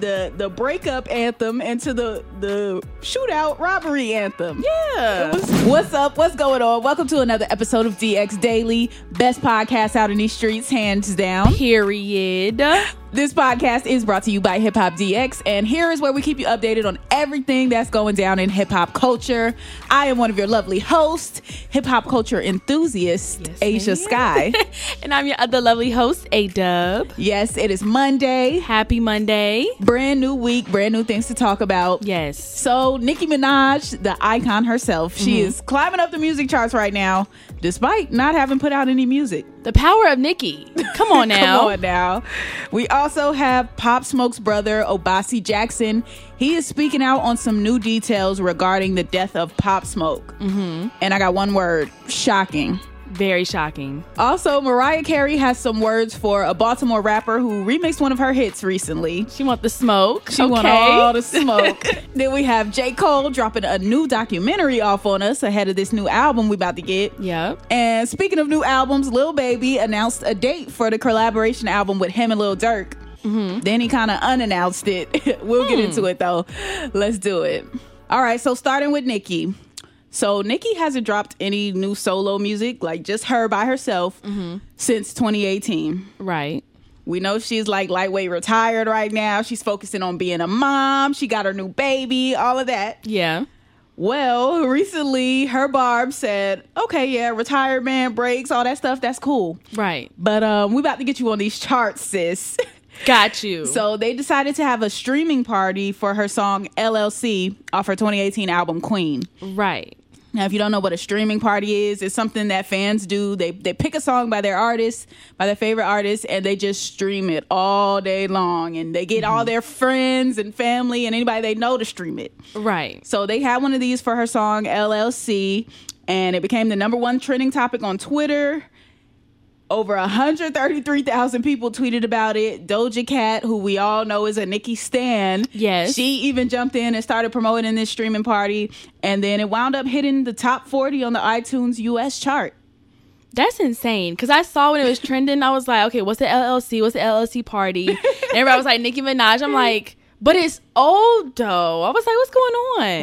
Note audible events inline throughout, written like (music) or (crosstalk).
The the breakup anthem into the the shootout robbery anthem. Yeah. Was, what's up? What's going on? Welcome to another episode of DX Daily, best podcast out in these streets, hands down. Period. This podcast is brought to you by Hip Hop DX, and here is where we keep you updated on everything that's going down in hip hop culture. I am one of your lovely hosts, hip hop culture enthusiast, yes, Ashia Skye. (laughs) and I'm your other lovely host, A Dub. Yes, it is Monday. Happy Monday. Brand new week, brand new things to talk about. Yes. So, Nicki Minaj, the icon herself, she mm-hmm. is climbing up the music charts right now, despite not having put out any music. The power of Nicki. Come on (laughs) now. Come on now. We also have Pop Smoke's brother, Obasi Jackson. He is speaking out on some new details regarding the death of Pop Smoke. Mm-hmm. And I got one word shocking. Very shocking. Also, Mariah Carey has some words for a Baltimore rapper who remixed one of her hits recently. She want the smoke. She okay. want all the (laughs) smoke. then we have J. Cole dropping a new documentary off on us ahead of this new album we about to get. Yep. And speaking of new albums, Lil Baby announced a date for the collaboration album with him and Lil Durk. Mm-hmm. Then he kind of unannounced it. (laughs) we'll hmm. get into it though. Let's do it. All right, so starting with Nicki. So Nicki hasn't dropped any new solo music, like just her by herself, mm-hmm. since 2018. Right. We know she's like lightweight retired right now. She's focusing on being a mom. She got her new baby, all of that. Yeah. Well, recently her barb said, "Okay, yeah, retirement breaks, all that stuff, that's cool." Right. But um we about to get you on these charts, sis. (laughs) Got you. so they decided to have a streaming party for her song LLC off her 2018 album Queen. Right. Now, if you don't know what a streaming party is, it's something that fans do. They they pick a song by their artist, by their favorite artist, and they just stream it all day long. And they get mm-hmm. all their friends and family and anybody they know to stream it. Right. So they had one of these for her song LLC, and it became the number one trending topic on Twitter over 133,000 people tweeted about it. Doja Cat, who we all know is a Nicki Stan, yes, she even jumped in and started promoting this streaming party, and then it wound up hitting the top 40 on the iTunes US chart. That's insane. Cause I saw when it was trending, I was like, okay, what's the LLC? What's the LLC party? (laughs) and everybody was like Nicki Minaj. I'm like, but it's old though. I was like, what's going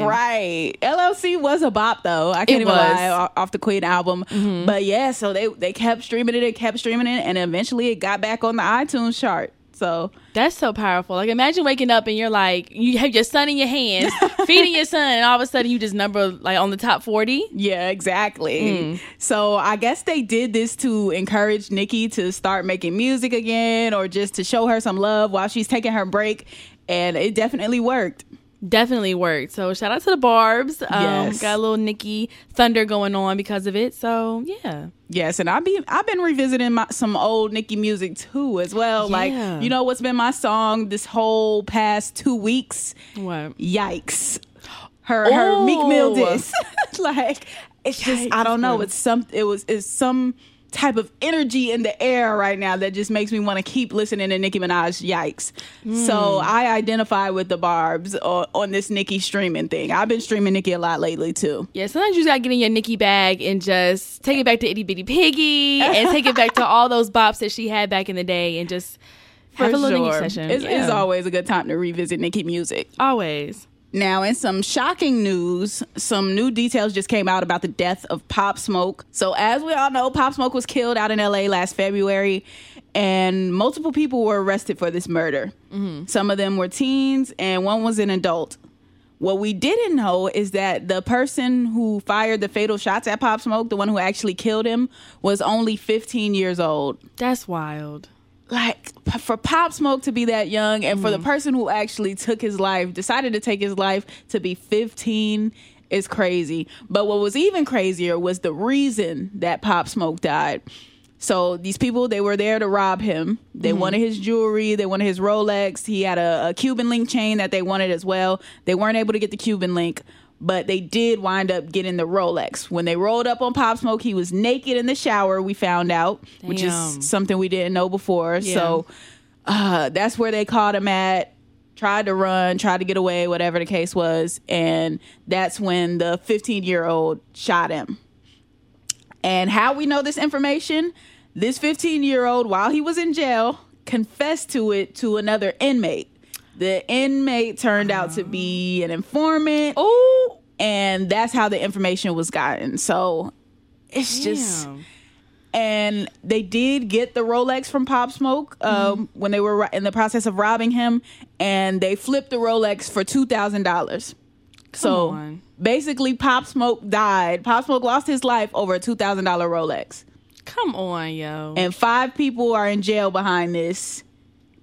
on? Right. LLC was a bop though. I can't it even was. lie off the Queen album. Mm-hmm. But yeah, so they they kept streaming it, they kept streaming it, and eventually it got back on the iTunes chart. So that's so powerful. Like imagine waking up and you're like you have your son in your hands, (laughs) feeding your son, and all of a sudden you just number like on the top forty. Yeah, exactly. Mm. So I guess they did this to encourage Nicki to start making music again, or just to show her some love while she's taking her break and it definitely worked. Definitely worked. So shout out to the Barbs. Um, yes. Got a little Nicki thunder going on because of it. So yeah. Yes, and I've been I've been revisiting my, some old Nicki music too as well. Yeah. Like you know what's been my song this whole past two weeks? What? Yikes! Her her Meek Mill diss. (laughs) like it's Yikes, just I don't know. It's some it was it's some type of energy in the air right now that just makes me want to keep listening to Nicki Minaj. Yikes! Mm. So I identify with the Barbs on, on, this Nicki streaming thing. I've been streaming Nicki a lot lately too. Yeah, sometimes you just gotta get in your Nicki bag and just take it back to Itty Bitty Piggy and (laughs) take it back to all those bops that she had back in the day and just have For a little sure. Nicki session. It's, yeah. it's always a good time to revisit Nicki music. Always. Now, in some shocking news, some new details just came out about the death of Pop Smoke. So, as we all know, Pop Smoke was killed out in LA last February, and multiple people were arrested for this murder. Mm-hmm. Some of them were teens, and one was an adult. what we didn't know is that the person who fired the fatal shots at Pop Smoke, the one who actually killed him, was only 15 years old. That's wild. Like for Pop Smoke to be that young, and for the mm-hmm. person who actually took his life, decided to take his life to be 15 is crazy. But what was even crazier was the reason that Pop Smoke died. So these people, they were there to rob him. They mm-hmm. wanted his jewelry. They wanted his Rolex. He had a, a Cuban link chain that they wanted as well. They weren't able to get the Cuban link, but they did wind up getting the Rolex. When they rolled up on Pop Smoke, he was naked in the shower. We found out, which is something we didn't know before. So uh, that's where they caught him at. Tried to run, tried to get away, whatever the case was, and that's when the 15 year old shot him. And how we know this information? This 15 year old, while he was in jail, confessed to it to another inmate. The inmate turned out to be an informant. Oh, And that's how the information was gotten. So it's just. And they did get the Rolex from Pop Smoke um, when they were in the process of robbing him. And they flipped the Rolex for $2,000. So on. basically, Pop Smoke died. Pop Smoke lost his life over a $2,000 Rolex. Come on, yo. And five people are in jail behind this.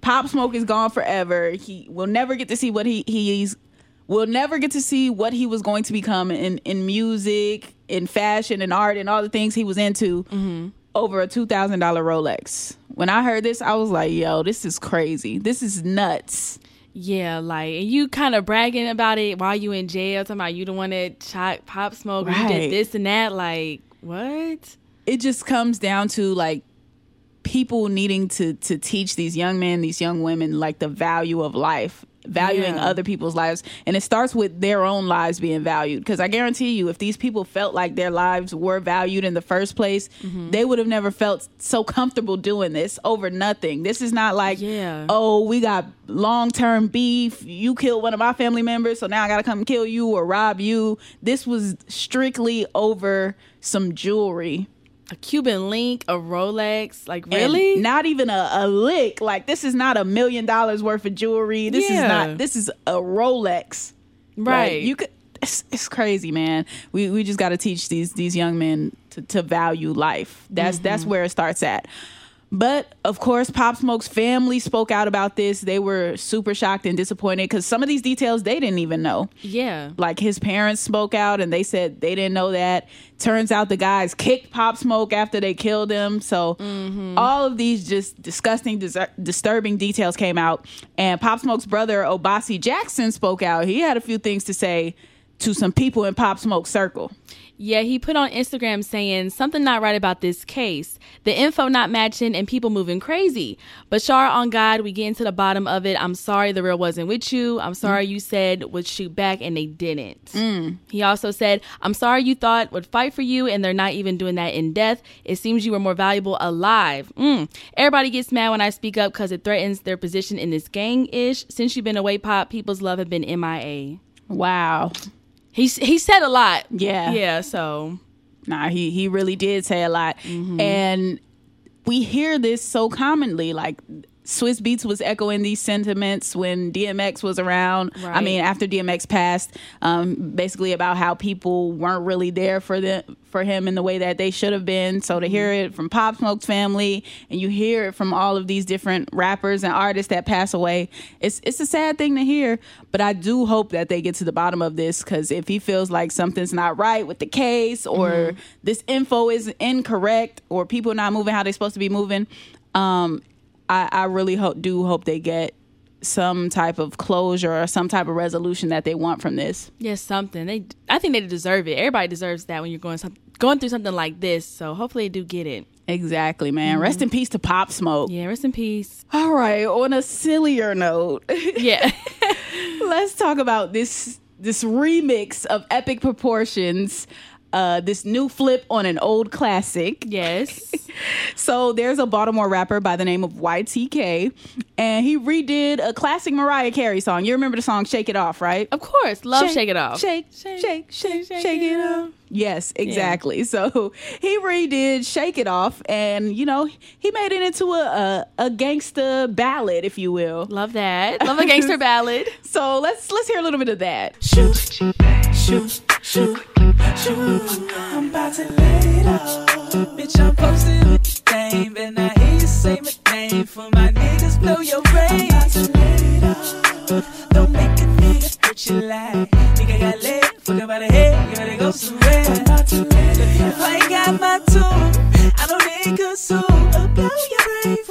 Pop Smoke is gone forever. He will never get to see what he he's will never get to see what he was going to become in in music, in fashion, and art, and all the things he was into. Mm-hmm. Over a two thousand dollar Rolex. When I heard this, I was like, "Yo, this is crazy. This is nuts." yeah, like and you kind of bragging about it while you in jail, talking about you the one that shot Pop Smoke, or you Right. did this and that. Like what? it just comes down to like people needing to to teach these young men these young women like the value of life valuing Yeah. other people's lives and it starts with their own lives being valued because i guarantee you if these people felt like their lives were valued in the first place Mm-hmm. they would have never felt so comfortable doing this over nothing this is not like Yeah. oh we got long-term beef you killed one of my family members so now i gotta come kill you or rob you this was strictly over some jewelry A Cuban link, a Rolex, like and really? not even a, a lick. Like this is not a million dollars worth of jewelry. This Yeah. is not. This is a Rolex. Right. Like, you could. It's, it's crazy, man. We we just got to teach these these young men to, to value life. That's Mm-hmm. that's where it starts at. But of course, Pop Smoke's family spoke out about this. They were super shocked and disappointed because some of these details they didn't even know. Yeah. like his parents spoke out and they said they didn't know that. Turns out the guys kicked pop smoke after they killed him. So mm-hmm. all of these just disgusting dis- disturbing details came out. And pop smoke's brother obasi jackson spoke out. He had a few things to say to some people in pop Smoke circle Yeah, he put on Instagram saying something not right about this case. The info not matching and people moving crazy. Bashar on God, we get into the bottom of it. I'm sorry the real wasn't with you. I'm sorry you said would shoot back and they didn't. He also said, I'm sorry you thought would fight for you and they're not even doing that in death. It seems you were more valuable alive. Mm. Everybody gets mad when I speak up because it threatens their position in this gang ish. Since you've been away, Pop, people's love have been MIA. wow He, he said a lot. Yeah. Yeah, so. Nah, he he really did say a lot, mm-hmm. and we hear this so commonly. Like Swizz Beatz was echoing these sentiments when DMX was around. I mean, after DMX passed, um, basically about how people weren't really there for the for him in the way that they should have been. So to hear it from Pop Smoke's family, and you hear it from all of these different rappers and artists that pass away, it's it's a sad thing to hear. But I do hope that they get to the bottom of this because if he feels like something's not right with the case or this info is incorrect or people not moving how they're supposed to be moving, um, I, I really hope do hope they get some type of closure or some type of resolution that they want from this. Yeah, something. They, I think they deserve it. Everybody deserves that when you're going some, going through something like this. So hopefully they do get it. Exactly, man. Mm-hmm. Rest in peace to Pop Smoke. Yeah, rest in peace. All right, on a sillier note, (laughs) Yeah, (laughs) let's talk about this this remix of epic proportions uh, this new flip on an old classic. Yes. (laughs) So there's a Baltimore rapper by the name of YTK, and he redid a classic Mariah Carey song. You remember the song "Shake It Off," right? Of course. Love Shake, It Off. Shake, shake, shake, shake, shake, it off. Yes, exactly. So (laughs) he redid "Shake It Off," and you know he made it into a a, a gangsta ballad, if you will. Love that. (laughs) Love a gangster ballad. So let's let's hear a little bit of that. Shoot, shoot, shoot, I'm about to let it off. Bitch, I'm the game, and I hear you say my name. For my niggas, blow your brains. I'm about to it off. Don't make a nigga hurt your life. Nigga got leg, fuck about head, you better go somewhere. I'm about to it. If I ain't got my I blow your brain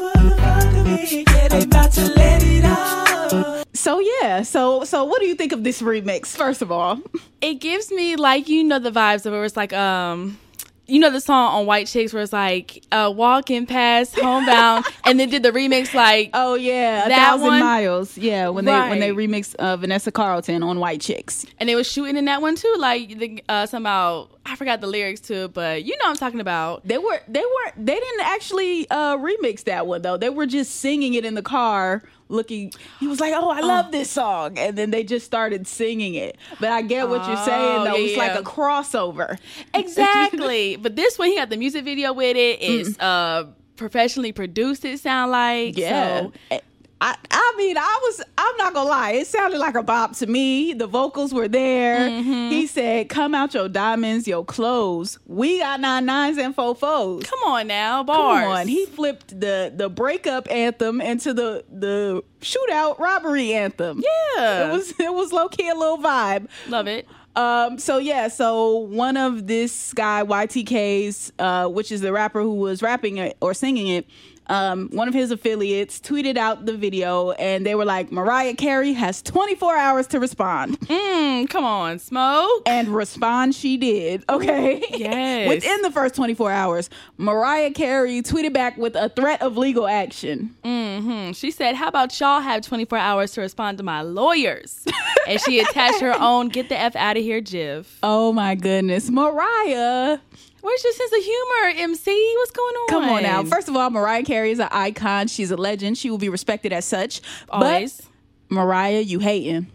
yeah, so so what do you think of this remix? First of all, It gives me like you know the vibes of where it's like um you know the song on White Chicks where it's like uh walking past (laughs) homebound and then did the remix like oh yeah, a thousand one? miles. Yeah, when they when they Right. remixed uh, Vanessa Carlton on White Chicks. and they was shooting in that one too like the uh somehow I forgot the lyrics to it but you know what I'm talking about. They were they weren't they didn't actually uh remix that one though. They were just singing it in the car looking he was like, "Oh, I love this song." And then they just started singing it. But I get what you're saying Oh, though. yeah, it's like a crossover. Exactly. (laughs) but this one he got the music video with it. It's uh professionally produced it sound like. Yeah. So I, I mean, I was, I'm not gonna lie, it sounded like a bop to me. The vocals were there. Mm-hmm. He said, Come out your diamonds, your clothes. We got nine nines and four fours. come on now, bars. Come on. He flipped the the breakup anthem into the the shootout robbery anthem. Yeah. It was it was low key a little vibe. Love it. Um, so yeah, so one of this guy YTK's, uh, which is the rapper who was rapping it or singing it, um, one of his affiliates tweeted out the video, and they were like, Mariah Carey has 24 hours to respond, Mm, come on, smoke. and respond she did. Okay, Yes. (laughs) within the first 24 hours, Mariah Carey tweeted back with a threat of legal action. Mm-hmm. She said, "How about y'all have 24 hours to respond to my lawyers?" and she attached her (laughs) own "Get the f out of here" gif. Oh my goodness, Mariah. Where's your sense of humor, MC? What's going on? Come on now. First of all, Mariah Carey is an icon. She's a legend. She will be respected as such. Always. But Mariah, you hating.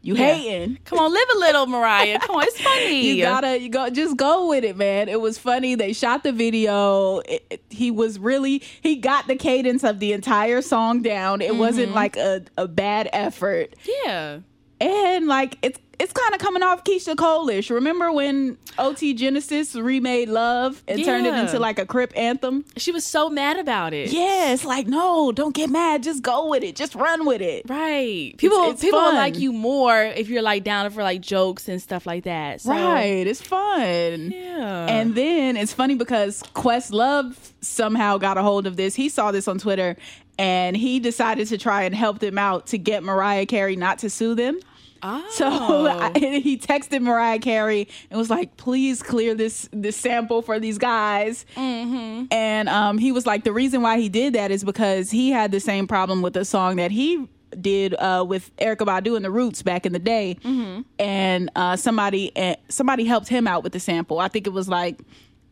You Yeah. hating. Come on, live a little, Mariah. Come on, it's funny. (laughs) You gotta, you go, just go with it, man. It was funny. They shot the video. It, it- he was really, he got the cadence of the entire song down. It wasn't mm-hmm. like a, a bad effort, Yeah. and like it's it's kind of coming off Keyshia Coleish. Remember when OT Genasis remade Love and turned it into like a Crip anthem? She was so mad about it. Yeah, it's like no, don't get mad. Just go with it. Just run with it. Right. People it's people fun. like you more if you're like down for like jokes and stuff like that. So, Right. It's fun. Yeah. And then it's funny because Questlove somehow got a hold of this. He saw this on Twitter and he decided to try and help them out to get Mariah Carey not to sue them. (laughs) oh. So I, he texted Mariah Carey and was like, "Please clear this this sample for these guys." Mm-hmm. And um, he was like, "The reason why he did that is because he had the same problem with a song that he did uh, with Erykah Badu and the Roots back in the day, Mm-hmm. and uh, somebody uh, somebody helped him out with the sample. I think it was like."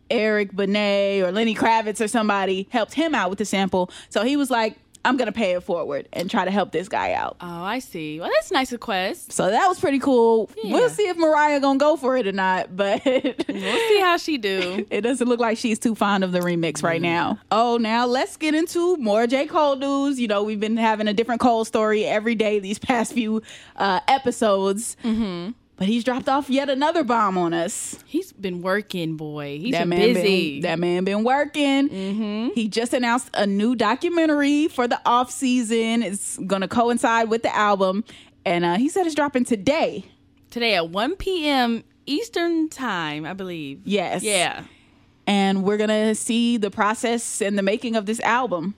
Eric Benet or Lenny Kravitz or somebody helped him out with the sample. So he was like, I'm to pay it forward and try to help this guy out. Oh, I see. Well, that's a nice request. So that was pretty cool. Yeah. We'll see if Mariah gonna go for it or not, (laughs) but We'll see how she do. (laughs) it doesn't look like she's too fond of the remix right now. Oh, now let's get into more J. Cole news. You know, we've been having a different Cole story every day these past few uh, episodes. Mm-hmm. But he's dropped off yet another bomb on us. He's been working, boy. He's that been man busy. been that man been working. Mm-hmm. He just announced a new documentary for the off season. It's gonna coincide with the album, and uh, he said it's dropping today. Today at 1 p.m. Eastern time, I believe. Yes. Yeah. and we're gonna see the process and the making of this album.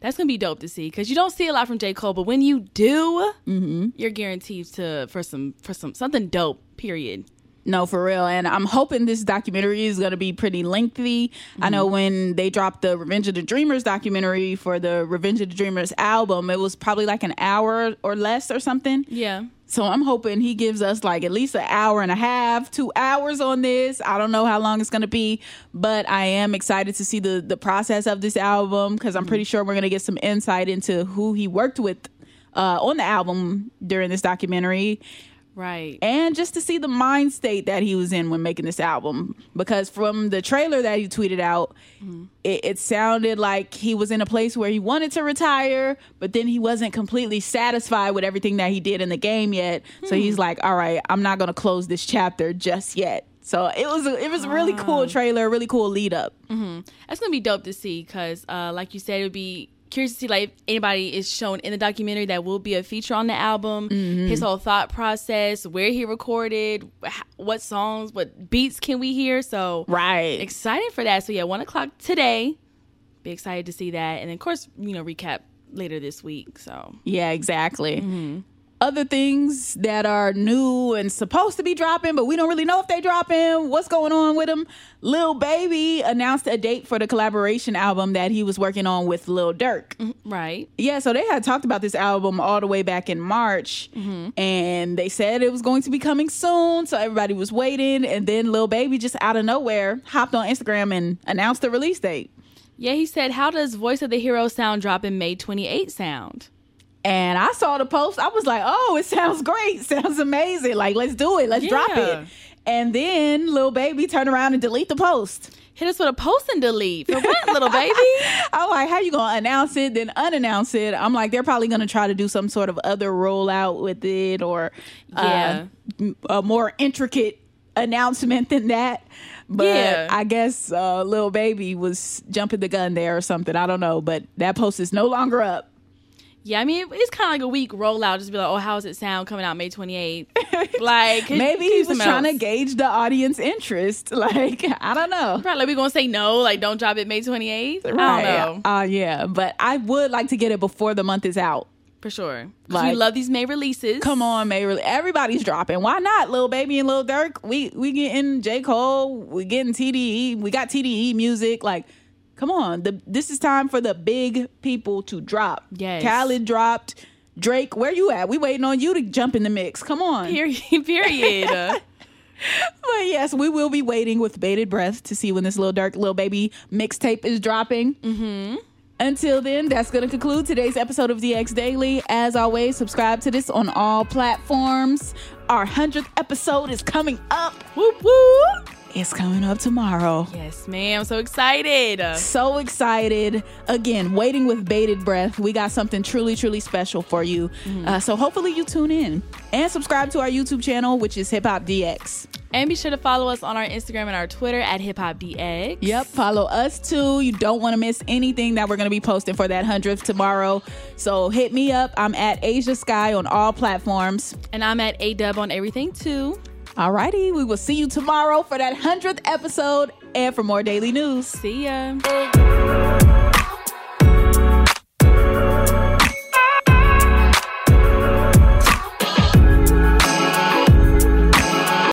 That's gonna be dope to see because you don't see a lot from J Cole, but when you do, Mm-hmm. you're guaranteed to for some for some something dope. Period. No, for real. And I'm hoping this documentary is going to be pretty lengthy. I know when they dropped the Revenge of the Dreamers documentary for the Revenge of the Dreamers album, it was probably like an hour or less or something. Yeah. So I'm hoping he gives us like at least an hour and a half, two hours on this. I don't know how long it's gonna be, but I am excited to see the the process of this album because I'm pretty sure we're gonna get some insight into who he worked with uh, on the album during this documentary Right. and just to see the mind state that he was in when making this album. Because from the trailer that he tweeted out mm-hmm. it, it sounded like he was in a place where he wanted to retire but then he wasn't completely satisfied with everything that he did in the game yet. So he's hmm. like all right i'm not going to close this chapter just yet. So it was a, it was a really cool ah. trailer really cool lead up. Mm-hmm. That's gonna be dope to see because, uh, like you said, it would be curious to see like if anybody is shown in the documentary that will be a feature on the album. Mm-hmm. His whole thought process, where he recorded, what songs, what beats can we hear. So right excited for that. So yeah, one o'clock today. Be excited to see that, and then, of course, you know, recap later this week. So Yeah, exactly. Mm-hmm. Other things that are new and supposed to be dropping, but we don't really know if they dropping. What's going on with them? Lil Baby announced a date for the collaboration album that he was working on with Lil Durk. Mm-hmm. right. Yeah, so they had talked about this album all the way back in March, mm-hmm. and they said it was going to be coming soon. So everybody was waiting, and then Lil Baby just out of nowhere hopped on Instagram and announced the release date. Yeah, he said, "How does Voice of the Hero sound drop in May 28 sound?" And I saw the post. I was like, oh, it (laughs) sounds great. Sounds amazing. Like, let's do it. Let's drop it. And then little Baby turned around and delete the post. Hit us with a post and delete for what, little baby? (laughs) I'm like, how you gonna announce it, then unannounce it? I'm like, they're probably gonna try to do some sort of other rollout with it or Yeah. uh, m- a more intricate announcement than that. But Yeah. I guess uh, Lil Baby was jumping the gun there or something. I don't know. But that post is no longer up. Yeah, I mean, it's kind of like a week rollout. Just be like, oh, how's it sound coming out May 28th? (laughs) like, Maybe he was trying to gauge the audience interest. (laughs) Like, I don't know. Right, like we gonna say no, like don't drop it May 28th. I don't know Uh, yeah. But I would like to get it before the month is out. for sure. Like- we love these May releases. Come on, May. really- Everybody's dropping. Why not? Lil Baby and Lil Durk. We we getting J Cole. We getting TDE. We got TDE music. Like, come on. The this is time for the big people to drop. Yes. Khaled dropped. Drake, where you at? We waiting on you to jump in the mix. Come on. (laughs) Period. Period. (laughs) But yes, we will be waiting with bated breath to see when this little Durk little Baby mixtape is dropping. Mm-hmm. Until then, that's going to conclude today's episode of DX Daily. As always, subscribe to this on all platforms. Our 100th episode is coming up. whoop whoop. It's coming up tomorrow. Yes, ma'am. So excited. So excited. Again, waiting with bated breath. We got something truly, truly special for you. Uh, so hopefully you tune in and subscribe to our YouTube channel, which is Hip Hop DX. And be sure to follow us on our Instagram and our Twitter at Hip Hop DX. Yep, follow us too. You don't want to miss anything that we're going to be posting for that 100th tomorrow. So hit me up. I'm at Ashia Skye on all platforms. And I'm at A Dub on everything too. Alrighty, we will see you tomorrow for that 100th episode and for more daily news. See ya.